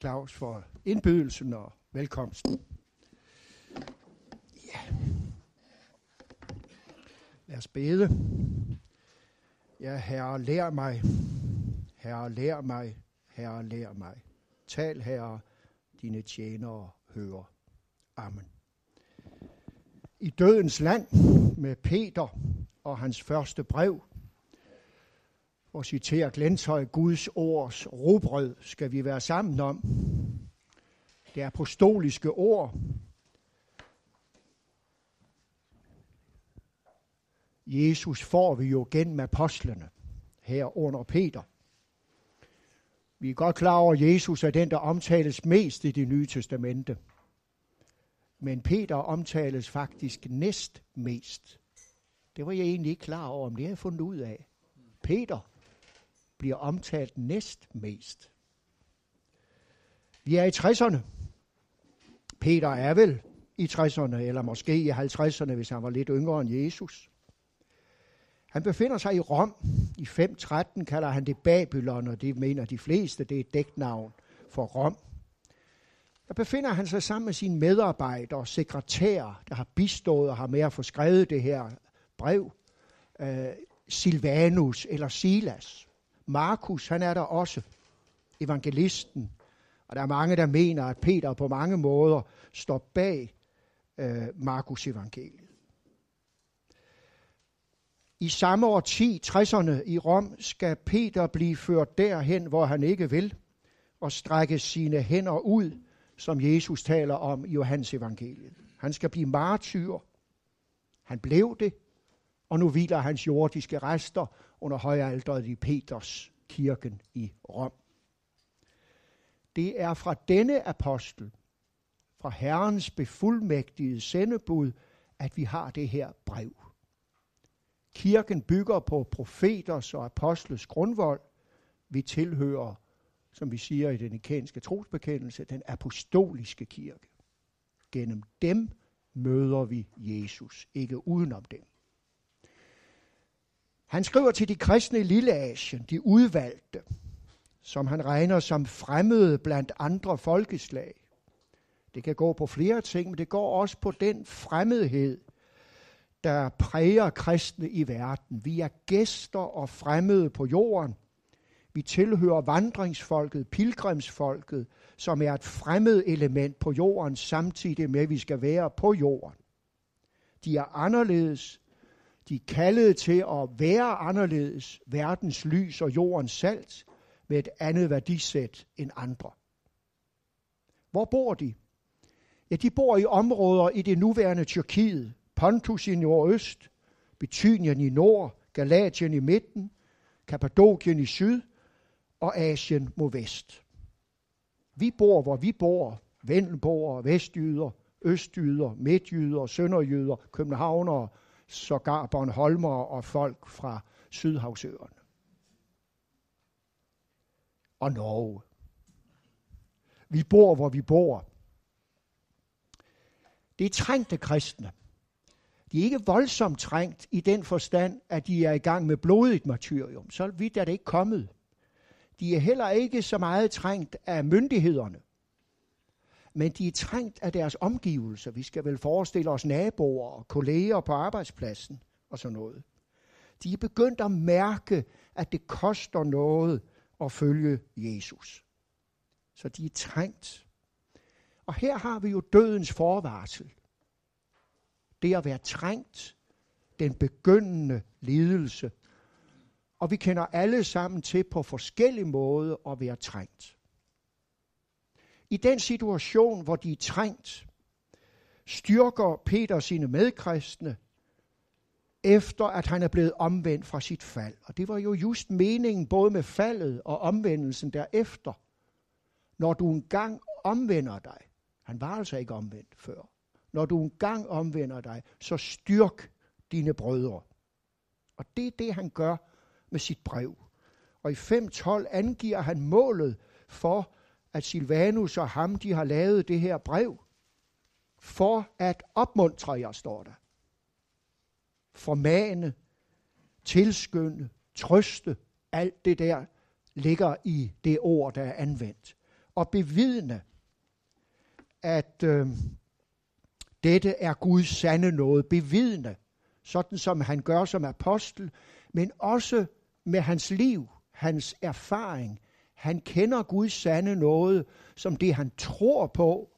Claus for indbydelsen og velkomsten. Ja. Lad os bede. Ja, Herre, lær mig. Herre, lær mig. Herre, lær mig. Tal, Herre, dine tjenere hører. Amen. I dødens land med Peter og hans første brev, og citere Glenshøj, Guds ords robrød skal vi være sammen om. Det apostoliske ord. Jesus får vi jo gennem apostlene her under Peter. Vi er godt klar over, at Jesus er den, der omtales mest i det nye testamente. Men Peter omtales faktisk næst mest. Det var jeg egentlig ikke klar over, om det har jeg fundet ud af. Peter bliver omtalt næst mest. Vi er i 60'erne. Peter er vel i 60'erne, eller måske i 50'erne, hvis han var lidt yngre end Jesus. Han befinder sig i Rom. I 513 kalder han det Babylon, og det mener de fleste, det er et dæknavn for Rom. Der befinder han sig sammen med sine medarbejdere og sekretærer, der har bistået og har med at få skrevet det her brev. Øh, Silvanus eller Silas. Markus, han er der også, evangelisten. Og der er mange, der mener, at Peter på mange måder står bag øh, Markus evangeliet. I samme år 10, 60'erne i Rom, skal Peter blive ført derhen, hvor han ikke vil, og strække sine hænder ud, som Jesus taler om i Johannes evangeliet. Han skal blive martyr. Han blev det, og nu hviler hans jordiske rester under højalteret i Peters kirken i Rom. Det er fra denne apostel, fra Herrens befuldmægtigede sendebud, at vi har det her brev. Kirken bygger på profeters og apostles grundvold. Vi tilhører, som vi siger i den ikenske trosbekendelse, den apostoliske kirke. Gennem dem møder vi Jesus, ikke udenom dem. Han skriver til de kristne i Lilleasien, de udvalgte, som han regner som fremmede blandt andre folkeslag. Det kan gå på flere ting, men det går også på den fremmedhed, der præger kristne i verden. Vi er gæster og fremmede på jorden. Vi tilhører vandringsfolket, pilgrimsfolket, som er et fremmed element på jorden, samtidig med, at vi skal være på jorden. De er anderledes, de er kaldet til at være anderledes, verdens lys og jordens salt, med et andet værdisæt end andre. Hvor bor de? Ja, de bor i områder i det nuværende Tyrkiet, Pontus i nordøst, Bithynien i nord, Galatien i midten, Kappadokien i syd og Asien mod vest. Vi bor, hvor vi bor, vendelboer, vestjyder, østjyder, midtjyder, sønderjyder, københavnere, sågar Bornholmer og folk fra Sydhavsøerne. Og Norge. Vi bor, hvor vi bor. Det er trængte kristne. De er ikke voldsomt trængt i den forstand, at de er i gang med blodigt martyrium. Så vidt er det ikke kommet. De er heller ikke så meget trængt af myndighederne men de er trængt af deres omgivelser. Vi skal vel forestille os naboer og kolleger på arbejdspladsen og sådan noget. De er begyndt at mærke, at det koster noget at følge Jesus. Så de er trængt. Og her har vi jo dødens forvarsel. Det at være trængt, den begyndende lidelse. Og vi kender alle sammen til på forskellige måder at være trængt. I den situation, hvor de er trængt, styrker Peter sine medkristne, efter at han er blevet omvendt fra sit fald. Og det var jo just meningen både med faldet og omvendelsen derefter. Når du engang omvender dig, han var altså ikke omvendt før, når du engang omvender dig, så styrk dine brødre. Og det er det, han gør med sit brev. Og i 5.12 angiver han målet for, at Silvanus og ham, de har lavet det her brev for at opmuntre jer, står der. Formane, tilskynde, trøste, alt det der ligger i det ord, der er anvendt. og bevidne, at øh, dette er Guds sande noget. Bevidne, sådan som han gør som apostel, men også med hans liv, hans erfaring. Han kender Guds sande noget som det, han tror på,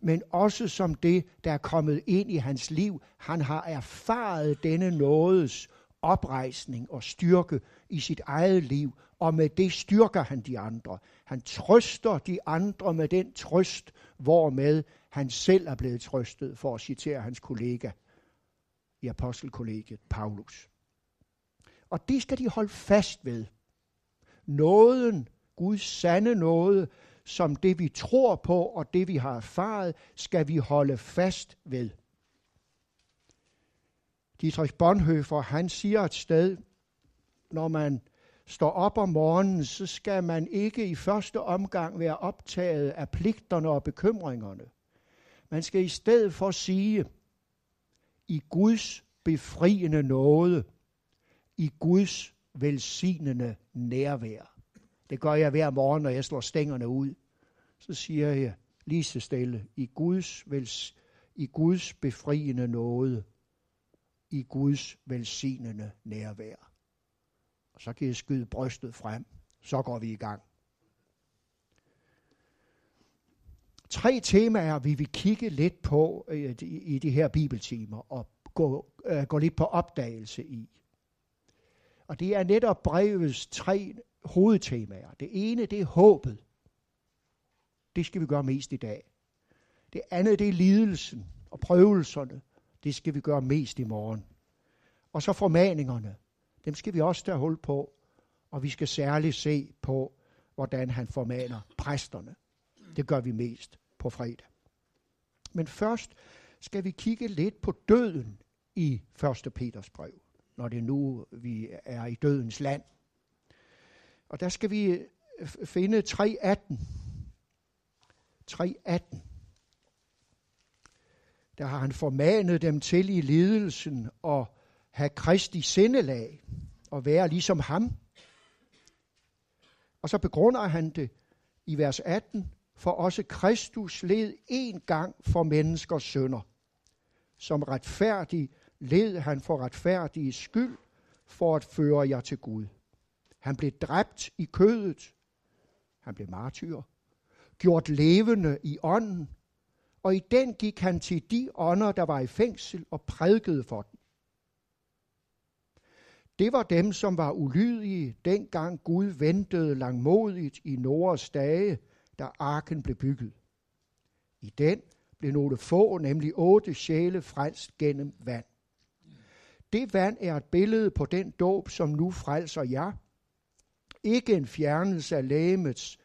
men også som det, der er kommet ind i hans liv. Han har erfaret denne nådes oprejsning og styrke i sit eget liv, og med det styrker han de andre. Han trøster de andre med den trøst, hvormed han selv er blevet trøstet, for at citere hans kollega i apostelkollegiet, Paulus. Og det skal de holde fast ved. Nåden, Guds sande nåde, som det vi tror på og det vi har erfaret, skal vi holde fast ved. Dietrich Bonhoeffer, han siger et sted, når man står op om morgenen, så skal man ikke i første omgang være optaget af pligterne og bekymringerne. Man skal i stedet for sige, i Guds befriende nåde, i Guds velsignende nærvær. Det gør jeg hver morgen, når jeg slår stængerne ud. Så siger jeg lige så stille, i Guds, vels, i Guds befriende nåde, i Guds velsignende nærvær. Og så kan jeg skyde brystet frem. Så går vi i gang. Tre temaer vi vil kigge lidt på øh, i de her bibeltimer og gå, øh, gå lidt på opdagelse i. Og det er netop brevets tre hovedtemaer. Det ene, det er håbet. Det skal vi gøre mest i dag. Det andet, det er lidelsen og prøvelserne. Det skal vi gøre mest i morgen. Og så formaningerne. Dem skal vi også tage hul på. Og vi skal særligt se på, hvordan han formaner præsterne. Det gør vi mest på fredag. Men først skal vi kigge lidt på døden i 1. Peters brev, når det nu vi er i dødens land. Og der skal vi øh, finde 3.18. 3.18. Der har han formanet dem til i ledelsen og have Kristi sindelag og være ligesom ham. Og så begrunder han det i vers 18, for også Kristus led en gang for menneskers sønder. Som retfærdig led han for retfærdiges skyld, for at føre jer til Gud. Han blev dræbt i kødet. Han blev martyr. Gjort levende i ånden. Og i den gik han til de ånder, der var i fængsel, og prædikede for dem. Det var dem, som var ulydige, dengang Gud ventede langmodigt i Noras dage, da arken blev bygget. I den blev nogle få, nemlig otte sjæle, frelst gennem vand. Det vand er et billede på den dåb, som nu frelser jer. Ikke en fjernelse af lægemets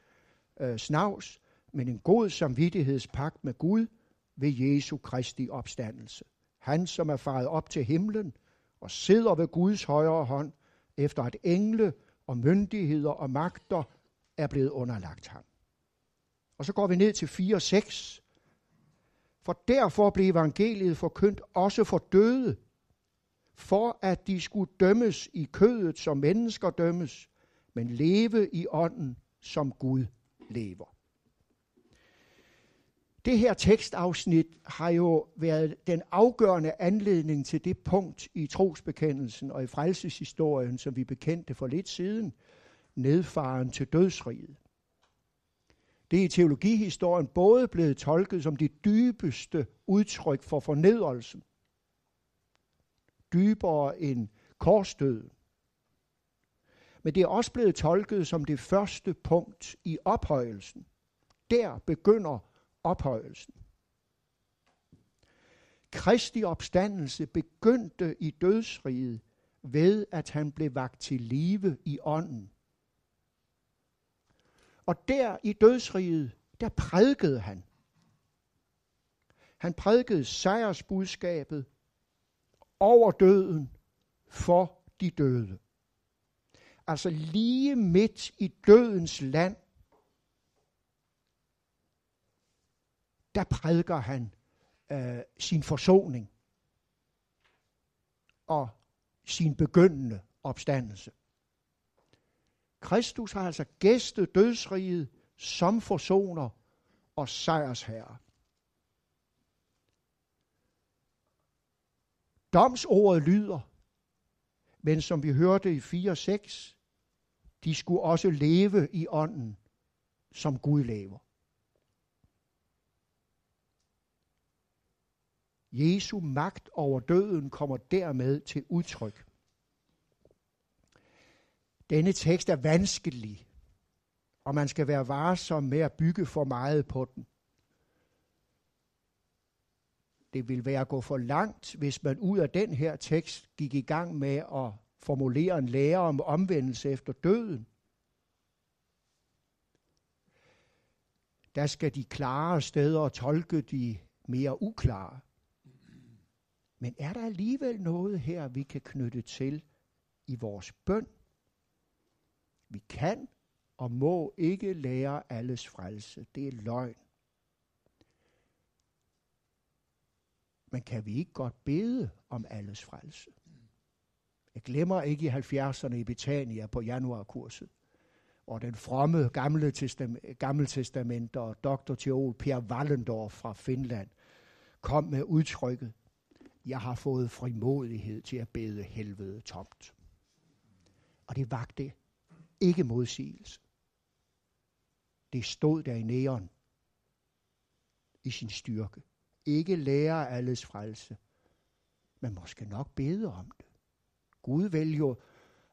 øh, snavs, men en god samvittighedspagt med Gud ved Jesu Kristi opstandelse. Han, som er faret op til himlen og sidder ved Guds højre hånd, efter at engle og myndigheder og magter er blevet underlagt ham. Og så går vi ned til 4 og 6. For derfor blev evangeliet forkyndt også for døde, for at de skulle dømmes i kødet, som mennesker dømmes, men leve i ånden, som Gud lever. Det her tekstafsnit har jo været den afgørende anledning til det punkt i trosbekendelsen og i frelseshistorien, som vi bekendte for lidt siden, nedfaren til dødsriget. Det er i teologihistorien både blevet tolket som det dybeste udtryk for fornedrelsen, dybere end korsdøden. Men det er også blevet tolket som det første punkt i ophøjelsen. Der begynder ophøjelsen. Kristi opstandelse begyndte i dødsriget ved, at han blev vagt til live i ånden. Og der i dødsriget, der prædikede han. Han prædikede sejrsbudskabet over døden for de døde. Altså lige midt i dødens land, der prædiker han øh, sin forsoning og sin begyndende opstandelse. Kristus har altså gæstet dødsriget som forsoner og sejrsherre. Domsordet lyder, men som vi hørte i 4.6, de skulle også leve i ånden, som Gud lever. Jesu magt over døden kommer dermed til udtryk. Denne tekst er vanskelig, og man skal være varsom med at bygge for meget på den. Det vil være at gå for langt, hvis man ud af den her tekst gik i gang med at formulere en lære om omvendelse efter døden. Der skal de klare steder tolke de mere uklare. Men er der alligevel noget her, vi kan knytte til i vores bøn? Vi kan og må ikke lære alles frelse. Det er løgn. Men kan vi ikke godt bede om alles frelse? Jeg glemmer ikke i 70'erne i Betania på januarkurset, og den fromme gamle, testament, gamle testament og dr. teol Per Wallendorf fra Finland kom med udtrykket, jeg har fået frimodighed til at bede helvede tomt. Og det vagte ikke modsigelse. Det stod der i næren i sin styrke. Ikke lære alles frelse, men måske nok bede om det. Gud vil jo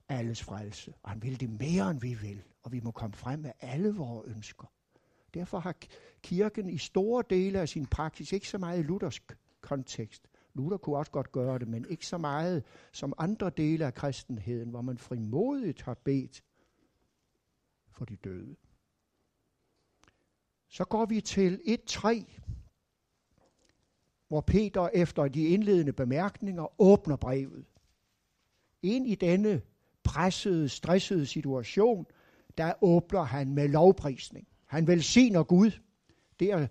alles frelse, og han vil det mere, end vi vil, og vi må komme frem med alle vores ønsker. Derfor har kirken i store dele af sin praksis, ikke så meget luthersk kontekst, Luther kunne også godt gøre det, men ikke så meget som andre dele af kristenheden, hvor man frimodigt har bedt for de døde. Så går vi til 1.3, hvor Peter efter de indledende bemærkninger åbner brevet. Ind i denne pressede, stressede situation, der åbner han med lovprisning. Han velsigner Gud. Det er øh,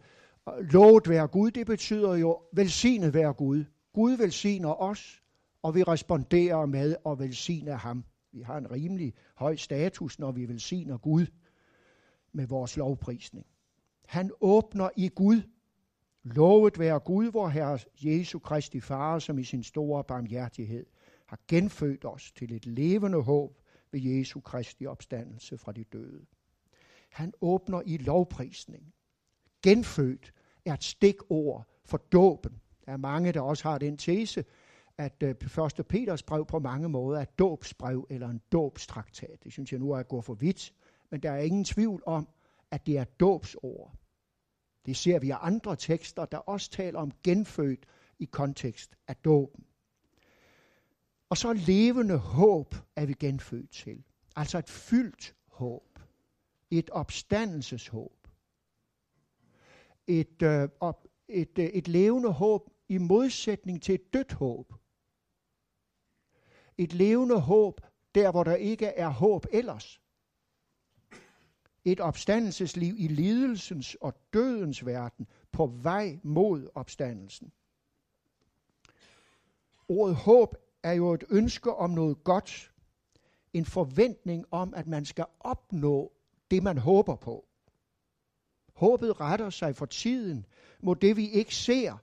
lovet være Gud, det betyder jo velsignet være Gud. Gud velsigner os, og vi responderer med at velsigne ham. Vi har en rimelig høj status, når vi velsigner Gud med vores lovprisning. Han åbner i Gud. Lovet være Gud, vor Herre Jesu Kristi Far, som i sin store barmhjertighed har genfødt os til et levende håb ved Jesu Kristi opstandelse fra de døde. Han åbner i lovprisning. Genfødt er et stikord for dåben. Der er mange, der også har den tese, at øh, 1. Peters brev på mange måder er et dåbsbrev eller en dåbstraktat. Det synes jeg nu er at gå for vidt, men der er ingen tvivl om, at det er dåbsord. Det ser vi i andre tekster, der også taler om genfødt i kontekst af dåben. Og så levende håb er vi genfødt til. Altså et fyldt håb. Et opstandelseshåb. Et, øh, op, et, øh, et levende håb i modsætning til et dødt håb. Et levende håb, der hvor der ikke er håb ellers. Et opstandelsesliv i lidelsens og dødens verden på vej mod opstandelsen. Ordet håb er jo et ønske om noget godt. En forventning om, at man skal opnå det, man håber på. Håbet retter sig for tiden mod det, vi ikke ser,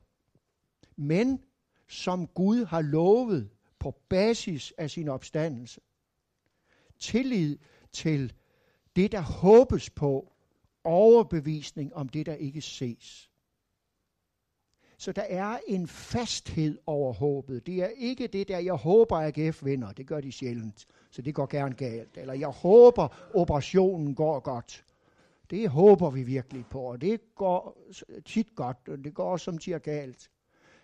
men som Gud har lovet på basis af sin opstandelse. Tillid til det, der håbes på, overbevisning om det, der ikke ses. Så der er en fasthed over håbet. Det er ikke det der, jeg håber, at AGF vinder. Det gør de sjældent, så det går gerne galt. Eller jeg håber, operationen går godt. Det håber vi virkelig på, og det går tit godt, og det går som siger galt.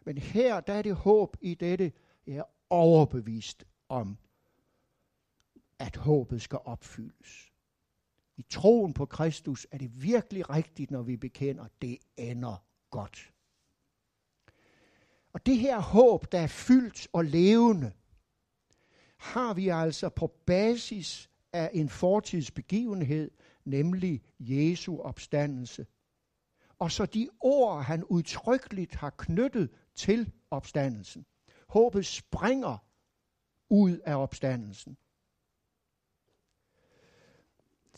Men her, der er det håb i dette, jeg er overbevist om, at håbet skal opfyldes. I troen på Kristus er det virkelig rigtigt, når vi bekender, at det ender godt. Og det her håb, der er fyldt og levende, har vi altså på basis af en fortidsbegivenhed, nemlig Jesu opstandelse. Og så de ord, han udtrykkeligt har knyttet til opstandelsen. Håbet springer ud af opstandelsen.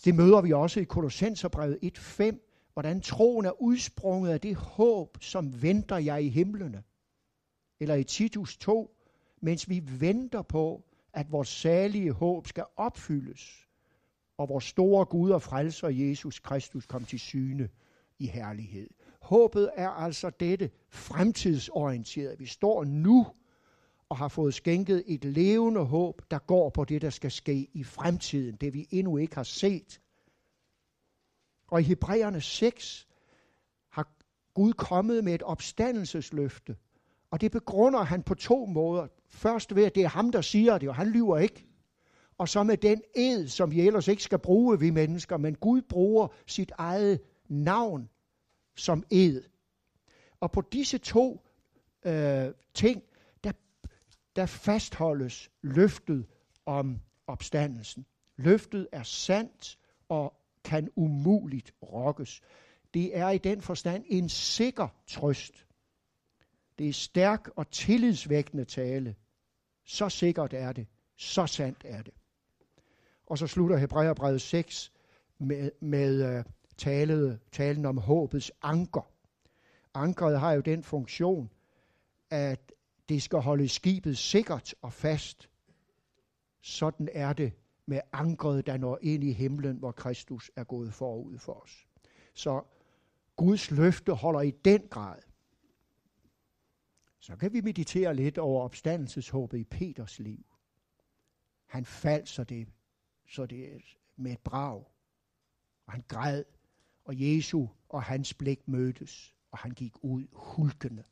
Det møder vi også i Kolossenserbrevet 1.5, hvordan troen er udsprunget af det håb, som venter jeg i himlene. Eller i Titus 2, mens vi venter på, at vores salige håb skal opfyldes, og vores store Gud og frelser Jesus Kristus kom til syne i herlighed. Håbet er altså dette fremtidsorienteret. Vi står nu og har fået skænket et levende håb, der går på det, der skal ske i fremtiden, det vi endnu ikke har set. Og i Hebræerne 6 har Gud kommet med et opstandelsesløfte, og det begrunder han på to måder. Først ved, at det er ham, der siger det, og han lyver ikke. Og så med den ed, som vi ellers ikke skal bruge, vi mennesker, men Gud bruger sit eget navn som ed. Og på disse to øh, ting, der, fastholdes løftet om opstandelsen. Løftet er sandt og kan umuligt rokkes. Det er i den forstand en sikker trøst. Det er stærk og tillidsvækkende tale. Så sikkert er det. Så sandt er det. Og så slutter Hebræerbrevet 6 med, med uh, talet, talen om håbets anker. Ankeret har jo den funktion, at det skal holde skibet sikkert og fast. Sådan er det med ankret, der når ind i himlen, hvor Kristus er gået forud for os. Så Guds løfte holder i den grad. Så kan vi meditere lidt over opstandelseshåbet i Peters liv. Han faldt så det, så det med et brag, og han græd, og Jesu og hans blik mødtes, og han gik ud hulkende.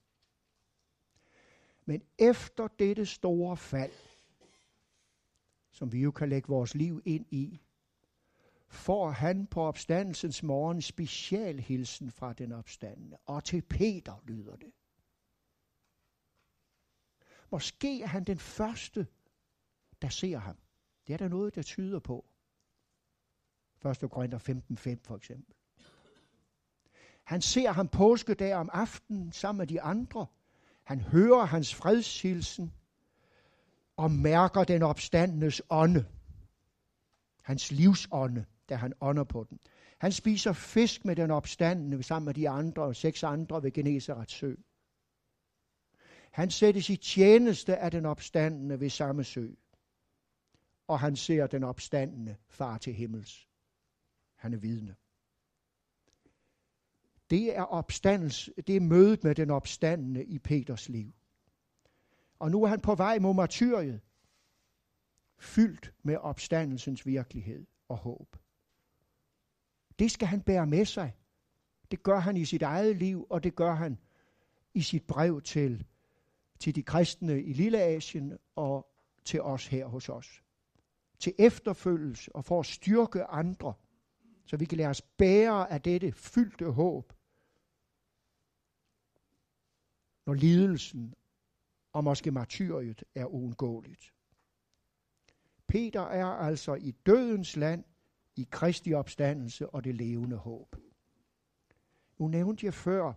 Men efter dette store fald, som vi jo kan lægge vores liv ind i, får han på opstandelsens morgen specialhilsen fra den opstandende. Og til Peter lyder det. Måske er han den første, der ser ham. Det er der noget, der tyder på. 1. Korinther 15.5 for eksempel. Han ser ham påskedag om aftenen sammen med de andre. Han hører hans fredshilsen og mærker den opstandenes ånde. Hans livsånde, da han ånder på den. Han spiser fisk med den opstandende sammen med de andre og seks andre ved Genesarets sø. Han sættes i tjeneste af den opstandende ved samme sø. Og han ser den opstandende far til himmels. Han er vidne. Det er, opstandelse, det er mødet med den opstandende i Peters liv. Og nu er han på vej mod martyriet, fyldt med opstandelsens virkelighed og håb. Det skal han bære med sig. Det gør han i sit eget liv, og det gør han i sit brev til, til de kristne i Lille Asien og til os her hos os. Til efterfølgelse og for at styrke andre, så vi kan lade os bære af dette fyldte håb, når lidelsen og måske martyriet er uundgåeligt. Peter er altså i dødens land, i Kristi opstandelse og det levende håb. Nu nævnte jeg før,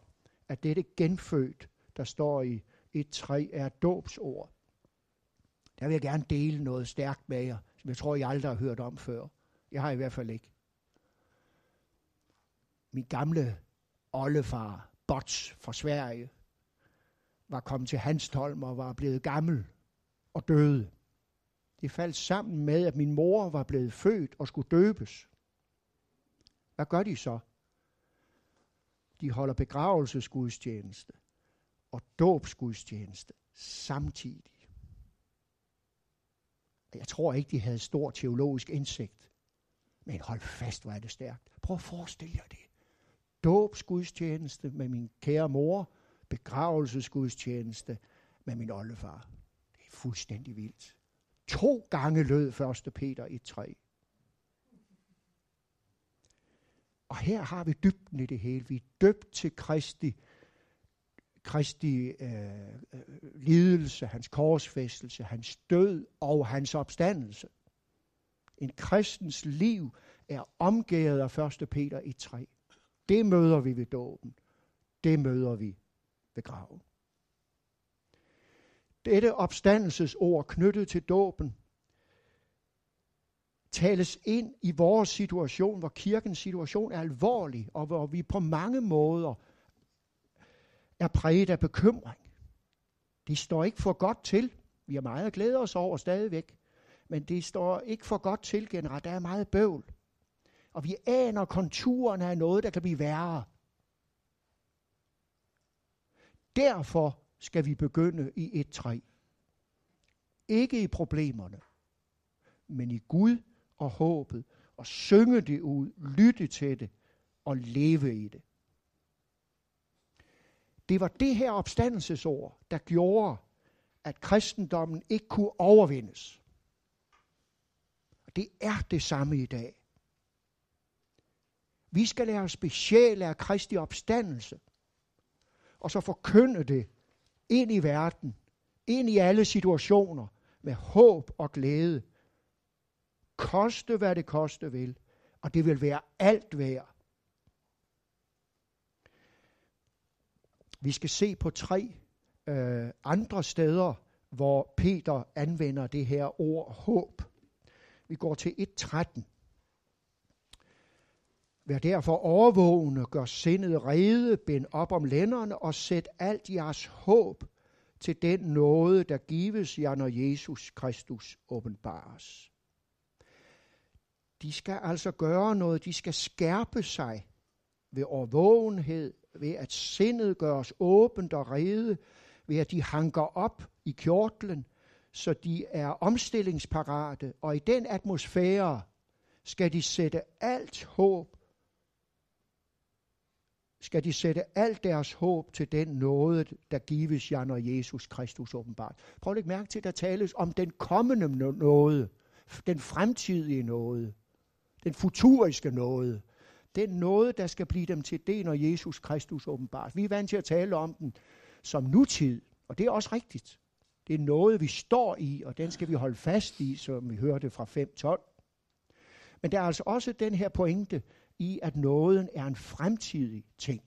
at dette genfødt, der står i et træ, er et dåbsord. Der vil jeg gerne dele noget stærkt med jer, som jeg tror, I aldrig har hørt om før. Jeg har i hvert fald ikke. Min gamle oldefar, Bots fra Sverige, var kommet til Hanstholm og var blevet gammel og døde. Det faldt sammen med, at min mor var blevet født og skulle døbes. Hvad gør de så? De holder begravelsesgudstjeneste og dåbsgudstjeneste samtidig. Jeg tror ikke, de havde stor teologisk indsigt. Men hold fast, hvor er det stærkt. Prøv at forestille jer det. Dåbsgudstjeneste med min kære mor, begravelsesgudstjeneste med min oldefar. Det er fuldstændig vildt. To gange lød 1. Peter i 3. Og her har vi dybden i det hele. Vi er døbt til Kristi, Kristi øh, øh, lidelse, hans korsfæstelse, hans død og hans opstandelse. En kristens liv er omgivet af 1. Peter i 3. Det møder vi ved dåben. Det møder vi ved graven. Dette opstandelsesord knyttet til dåben tales ind i vores situation, hvor kirkens situation er alvorlig, og hvor vi på mange måder er præget af bekymring. Det står ikke for godt til. Vi er meget at glæde os over stadigvæk. Men det står ikke for godt til generelt. Der er meget bøvl. Og vi aner konturerne af noget, der kan blive værre. Derfor skal vi begynde i et træ. Ikke i problemerne, men i Gud og håbet, og synge det ud, lytte til det og leve i det. Det var det her opstandelsesord, der gjorde, at kristendommen ikke kunne overvindes. Og det er det samme i dag. Vi skal lære speciale af Kristi opstandelse, og så forkynde det ind i verden, ind i alle situationer, med håb og glæde. Koste hvad det koste vil, og det vil være alt værd. Vi skal se på tre øh, andre steder, hvor Peter anvender det her ord håb. Vi går til 1.13. Vær derfor overvågende, gør sindet rede, bind op om lænderne og sæt alt jeres håb til den nåde, der gives jer, når Jesus Kristus åbenbares. De skal altså gøre noget, de skal skærpe sig ved overvågenhed, ved at sindet gøres åbent og rede, ved at de hanker op i kjortlen, så de er omstillingsparate, og i den atmosfære skal de sætte alt håb, skal de sætte alt deres håb til den nåde, der gives jer, når Jesus Kristus åbenbart. Prøv at lægge mærke til, at der tales om den kommende nåde, den fremtidige nåde, den futuriske nåde. Den nåde, der skal blive dem til det, når Jesus Kristus åbenbart. Vi er vant til at tale om den som nutid, og det er også rigtigt. Det er noget, vi står i, og den skal vi holde fast i, som vi hørte fra 5.12. Men der er altså også den her pointe i, at nåden er en fremtidig ting.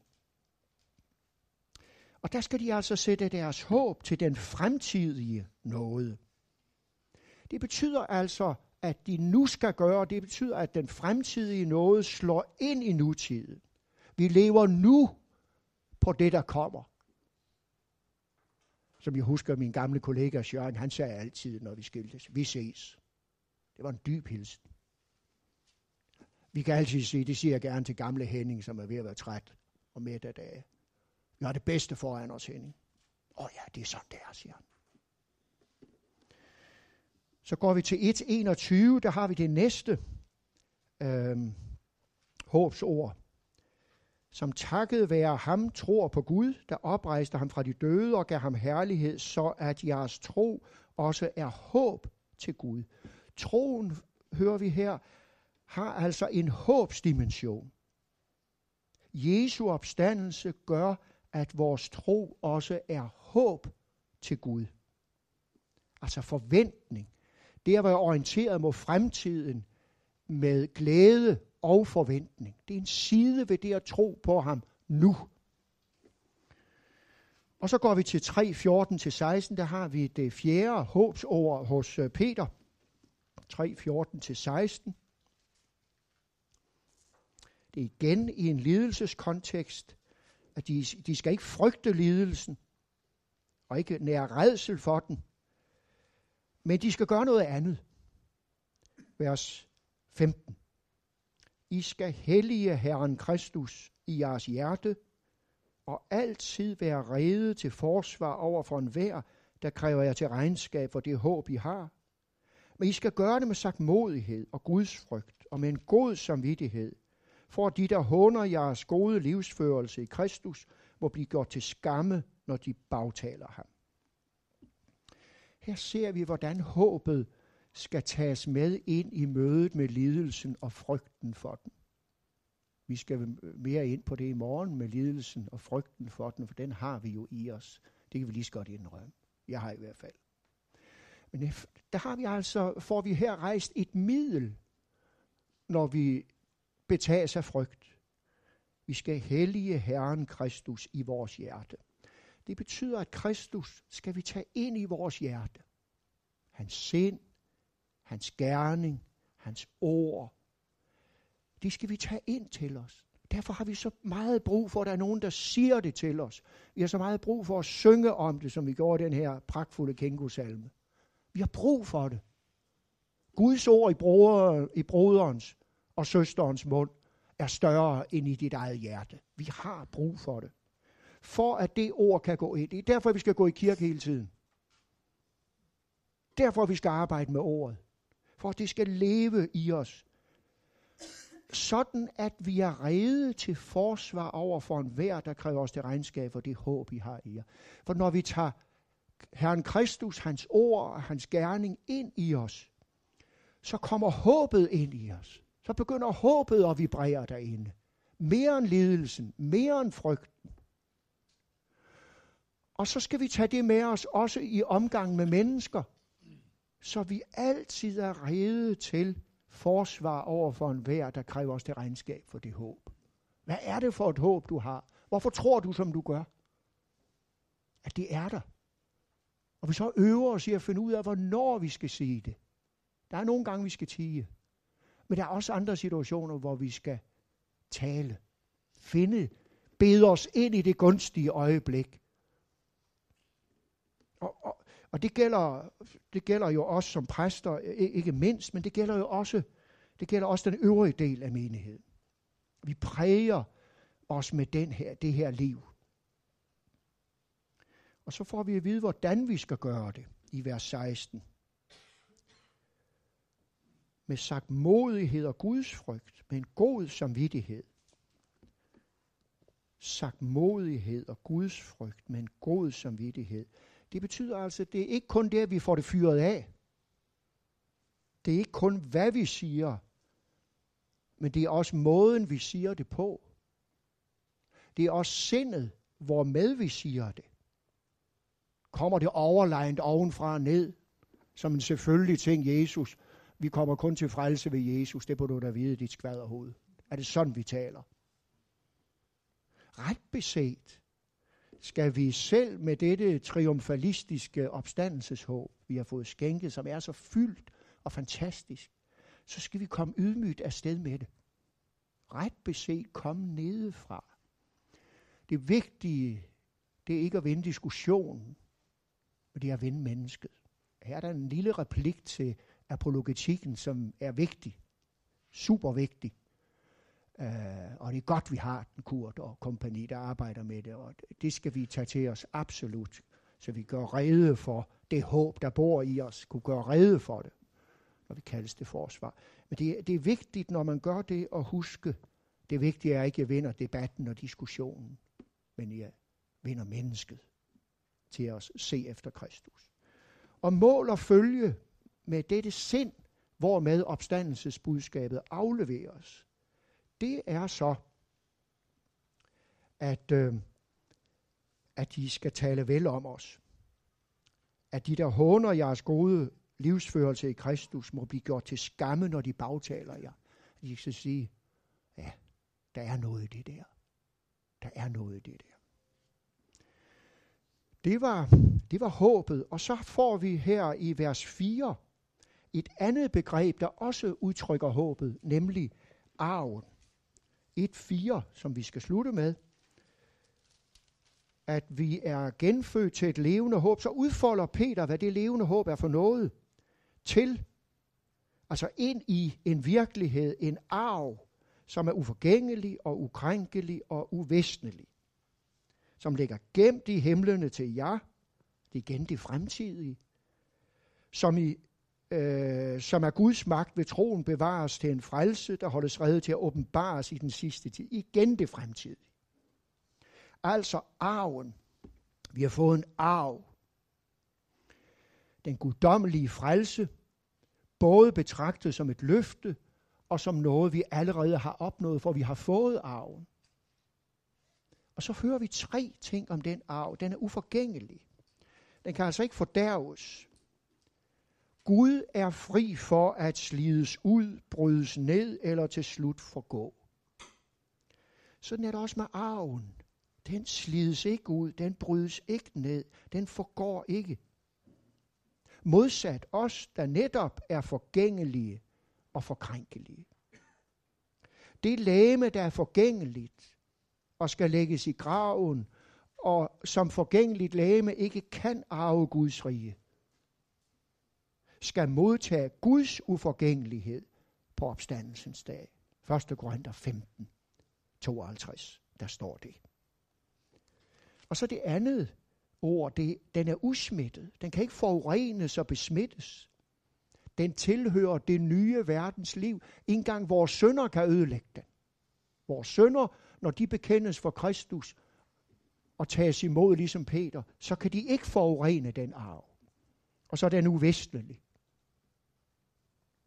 Og der skal de altså sætte deres håb til den fremtidige nåde. Det betyder altså, at de nu skal gøre, det betyder, at den fremtidige nåde slår ind i nutiden. Vi lever nu på det, der kommer. Som jeg husker min gamle kollega Sjøren, han sagde altid, når vi skiltes, vi ses. Det var en dyb hilsen. Vi kan altid sige, det siger jeg gerne til gamle Henning, som er ved at være træt og midt af dage. Vi har det bedste foran os, Henning. Åh oh ja, det er sådan der, siger han. Så går vi til 1.21, der har vi det næste øhm, håbsord. Som takket være ham tror på Gud, der oprejste ham fra de døde og gav ham herlighed, så at jeres tro også er håb til Gud. Troen, hører vi her, har altså en håbsdimension. Jesu opstandelse gør, at vores tro også er håb til Gud. Altså forventning. Det at være orienteret mod fremtiden med glæde og forventning. Det er en side ved det at tro på ham nu. Og så går vi til 3, 14-16, der har vi det fjerde håbsord hos øh, Peter. 3, 14-16. Det er igen i en lidelseskontekst, at de, de skal ikke frygte lidelsen, og ikke nære redsel for den, men de skal gøre noget andet. Vers 15. I skal hellige Herren Kristus i jeres hjerte, og altid være rede til forsvar over for enhver, der kræver jer til regnskab for det håb, I har. Men I skal gøre det med sagt modighed og gudsfrygt, og med en god samvittighed, for de, der håner jeres gode livsførelse i Kristus, må blive gjort til skamme, når de bagtaler ham. Her ser vi, hvordan håbet skal tages med ind i mødet med lidelsen og frygten for den. Vi skal mere ind på det i morgen med lidelsen og frygten for den, for den har vi jo i os. Det kan vi lige så godt indrømme. Jeg har i hvert fald. Men der har vi altså, får vi her rejst et middel, når vi betages af frygt. Vi skal hellige Herren Kristus i vores hjerte. Det betyder, at Kristus skal vi tage ind i vores hjerte. Hans sind, hans gerning, hans ord. Det skal vi tage ind til os. Derfor har vi så meget brug for, at der er nogen, der siger det til os. Vi har så meget brug for at synge om det, som vi gjorde den her pragtfulde kængusalme. Vi har brug for det. Guds ord i, broder, i broderens og søsterens mund er større end i dit eget hjerte. Vi har brug for det. For at det ord kan gå ind. Det er derfor, vi skal gå i kirke hele tiden. Derfor, vi skal arbejde med ordet. For at det skal leve i os. Sådan, at vi er rede til forsvar over for enhver, der kræver os til regnskab for det håb, vi har i jer. For når vi tager Herren Kristus, hans ord og hans gerning ind i os, så kommer håbet ind i os. Så begynder håbet at vibrere derinde. Mere end lidelsen, mere end frygten. Og så skal vi tage det med os også i omgang med mennesker, så vi altid er rede til forsvar over for enhver, der kræver os til regnskab for det håb. Hvad er det for et håb, du har? Hvorfor tror du, som du gør? At det er der. Og vi så øver os i at finde ud af, hvornår vi skal sige det. Der er nogle gange, vi skal tige. Men der er også andre situationer, hvor vi skal tale. Finde, bede os ind i det gunstige øjeblik. Og, og, og det, gælder, det gælder jo også som præster, ikke mindst, men det gælder jo også, det gælder også den øvrige del af menigheden. Vi præger os med den her, det her liv. Og så får vi at vide, hvordan vi skal gøre det i vers 16. Med sagt modighed og Guds frygt, med en god samvittighed. Sagt modighed og Guds frygt, med en god samvittighed. Det betyder altså, at det er ikke kun det, at vi får det fyret af. Det er ikke kun, hvad vi siger, men det er også måden, vi siger det på. Det er også sindet, hvor med vi siger det. Kommer det overlegnet ovenfra og ned, som en selvfølgelig ting, Jesus. Vi kommer kun til frelse ved Jesus, det burde du da vide, dit skvaderhoved. Er det sådan, vi taler? Ret beset, skal vi selv med dette triumfalistiske opstandelseshåb, vi har fået skænket, som er så fyldt og fantastisk, så skal vi komme ydmygt afsted med det. Ret beset komme nedefra. Det vigtige, det er ikke at vinde diskussionen, men det er at vinde mennesket. Her er der en lille replik til apologetikken, som er vigtig. Super vigtig. Uh, øh, og det er godt, vi har den Kurt og kompagni, der arbejder med det, og det skal vi tage til os absolut, så vi gør rede for det håb, der bor i os, kunne gøre rede for det, når vi kaldes det forsvar. Men det, det er vigtigt, når man gør det, at huske, det vigtige er ikke, at jeg vinder debatten og diskussionen, men jeg vinder mennesket til at se efter Kristus. Og mål og følge med dette sind, hvormed opstandelsesbudskabet afleveres, det er så, at, øh, at de skal tale vel om os. At de, der håner jeres gode livsførelse i Kristus, må blive gjort til skamme, når de bagtaler jer. De skal sige, ja, der er noget i det der. Der er noget i det der. Det var, det var håbet. Og så får vi her i vers 4 et andet begreb, der også udtrykker håbet, nemlig arven. 1.4, som vi skal slutte med, at vi er genfødt til et levende håb, så udfolder Peter, hvad det levende håb er for noget, til, altså ind i en virkelighed, en arv, som er uforgængelig og ukrænkelig og uvestnelig, som ligger gemt i himlene til jer, det er igen det fremtidige, som i øh, som er Guds magt ved troen bevares til en frelse, der holdes reddet til at åbenbares i den sidste tid. Igen det fremtidige. Altså arven. Vi har fået en arv. Den guddommelige frelse, både betragtet som et løfte, og som noget, vi allerede har opnået, for vi har fået arven. Og så hører vi tre ting om den arv. Den er uforgængelig. Den kan altså ikke fordærves. Gud er fri for at slides ud, brydes ned eller til slut forgå. Sådan er det også med arven. Den slides ikke ud, den brydes ikke ned, den forgår ikke. Modsat os, der netop er forgængelige og forkrænkelige. Det læme, der er forgængeligt og skal lægges i graven, og som forgængeligt læme ikke kan arve Guds rige, skal modtage Guds uforgængelighed på opstandelsens dag. 1. Korinther 15, 52, der står det. Og så det andet ord, det, den er usmittet. Den kan ikke forurenes og besmittes. Den tilhører det nye verdens liv. Ingen gang vores sønder kan ødelægge den. Vores sønder, når de bekendes for Kristus og tages imod ligesom Peter, så kan de ikke forurene den arv. Og så er den uvestelig.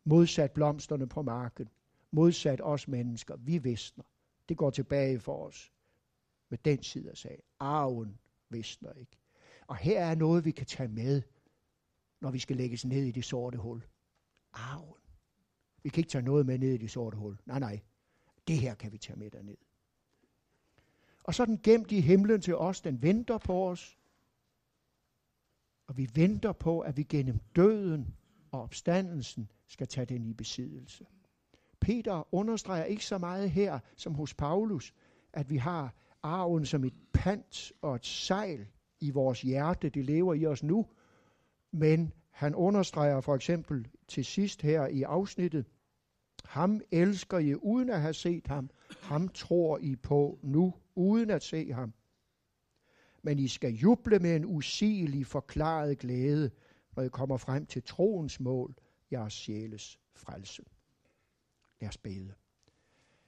Modsat blomsterne på marken. Modsat os mennesker. Vi visner. Det går tilbage for os. Med den side af sagen. Arven visner ikke. Og her er noget, vi kan tage med, når vi skal lægges ned i det sorte hul. Arven. Vi kan ikke tage noget med ned i det sorte hul. Nej, nej. Det her kan vi tage med derned. Og så den gemt i himlen til os. Den venter på os. Og vi venter på, at vi gennem døden og opstandelsen skal tage den i besiddelse. Peter understreger ikke så meget her, som hos Paulus, at vi har arven som et pant og et sejl i vores hjerte. Det lever i os nu. Men han understreger for eksempel til sidst her i afsnittet, ham elsker I uden at have set ham. Ham tror I på nu, uden at se ham. Men I skal juble med en usigelig forklaret glæde, når I kommer frem til troens mål, jeres sjæles frelse. Lad os bede.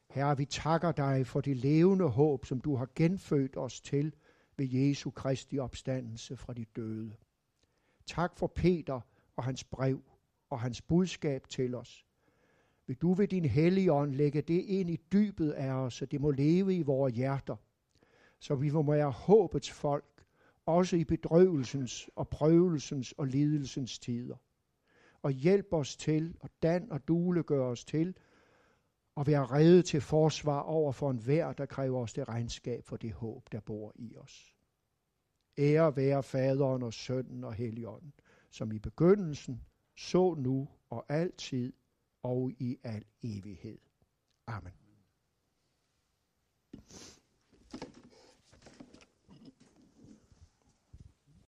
Herre, vi takker dig for det levende håb, som du har genfødt os til ved Jesu Kristi opstandelse fra de døde. Tak for Peter og hans brev og hans budskab til os. Vil du ved din hellige ånd lægge det ind i dybet af os, så det må leve i vores hjerter, så vi må være håbets folk, også i bedrøvelsens og prøvelsens og lidelsens tider. Og hjælp os til, og dan og dule gør os til, og være redde til forsvar over for enhver, der kræver os det regnskab for det håb, der bor i os. Ære være faderen og sønnen og helligånden, som i begyndelsen, så nu og altid og i al evighed. Amen.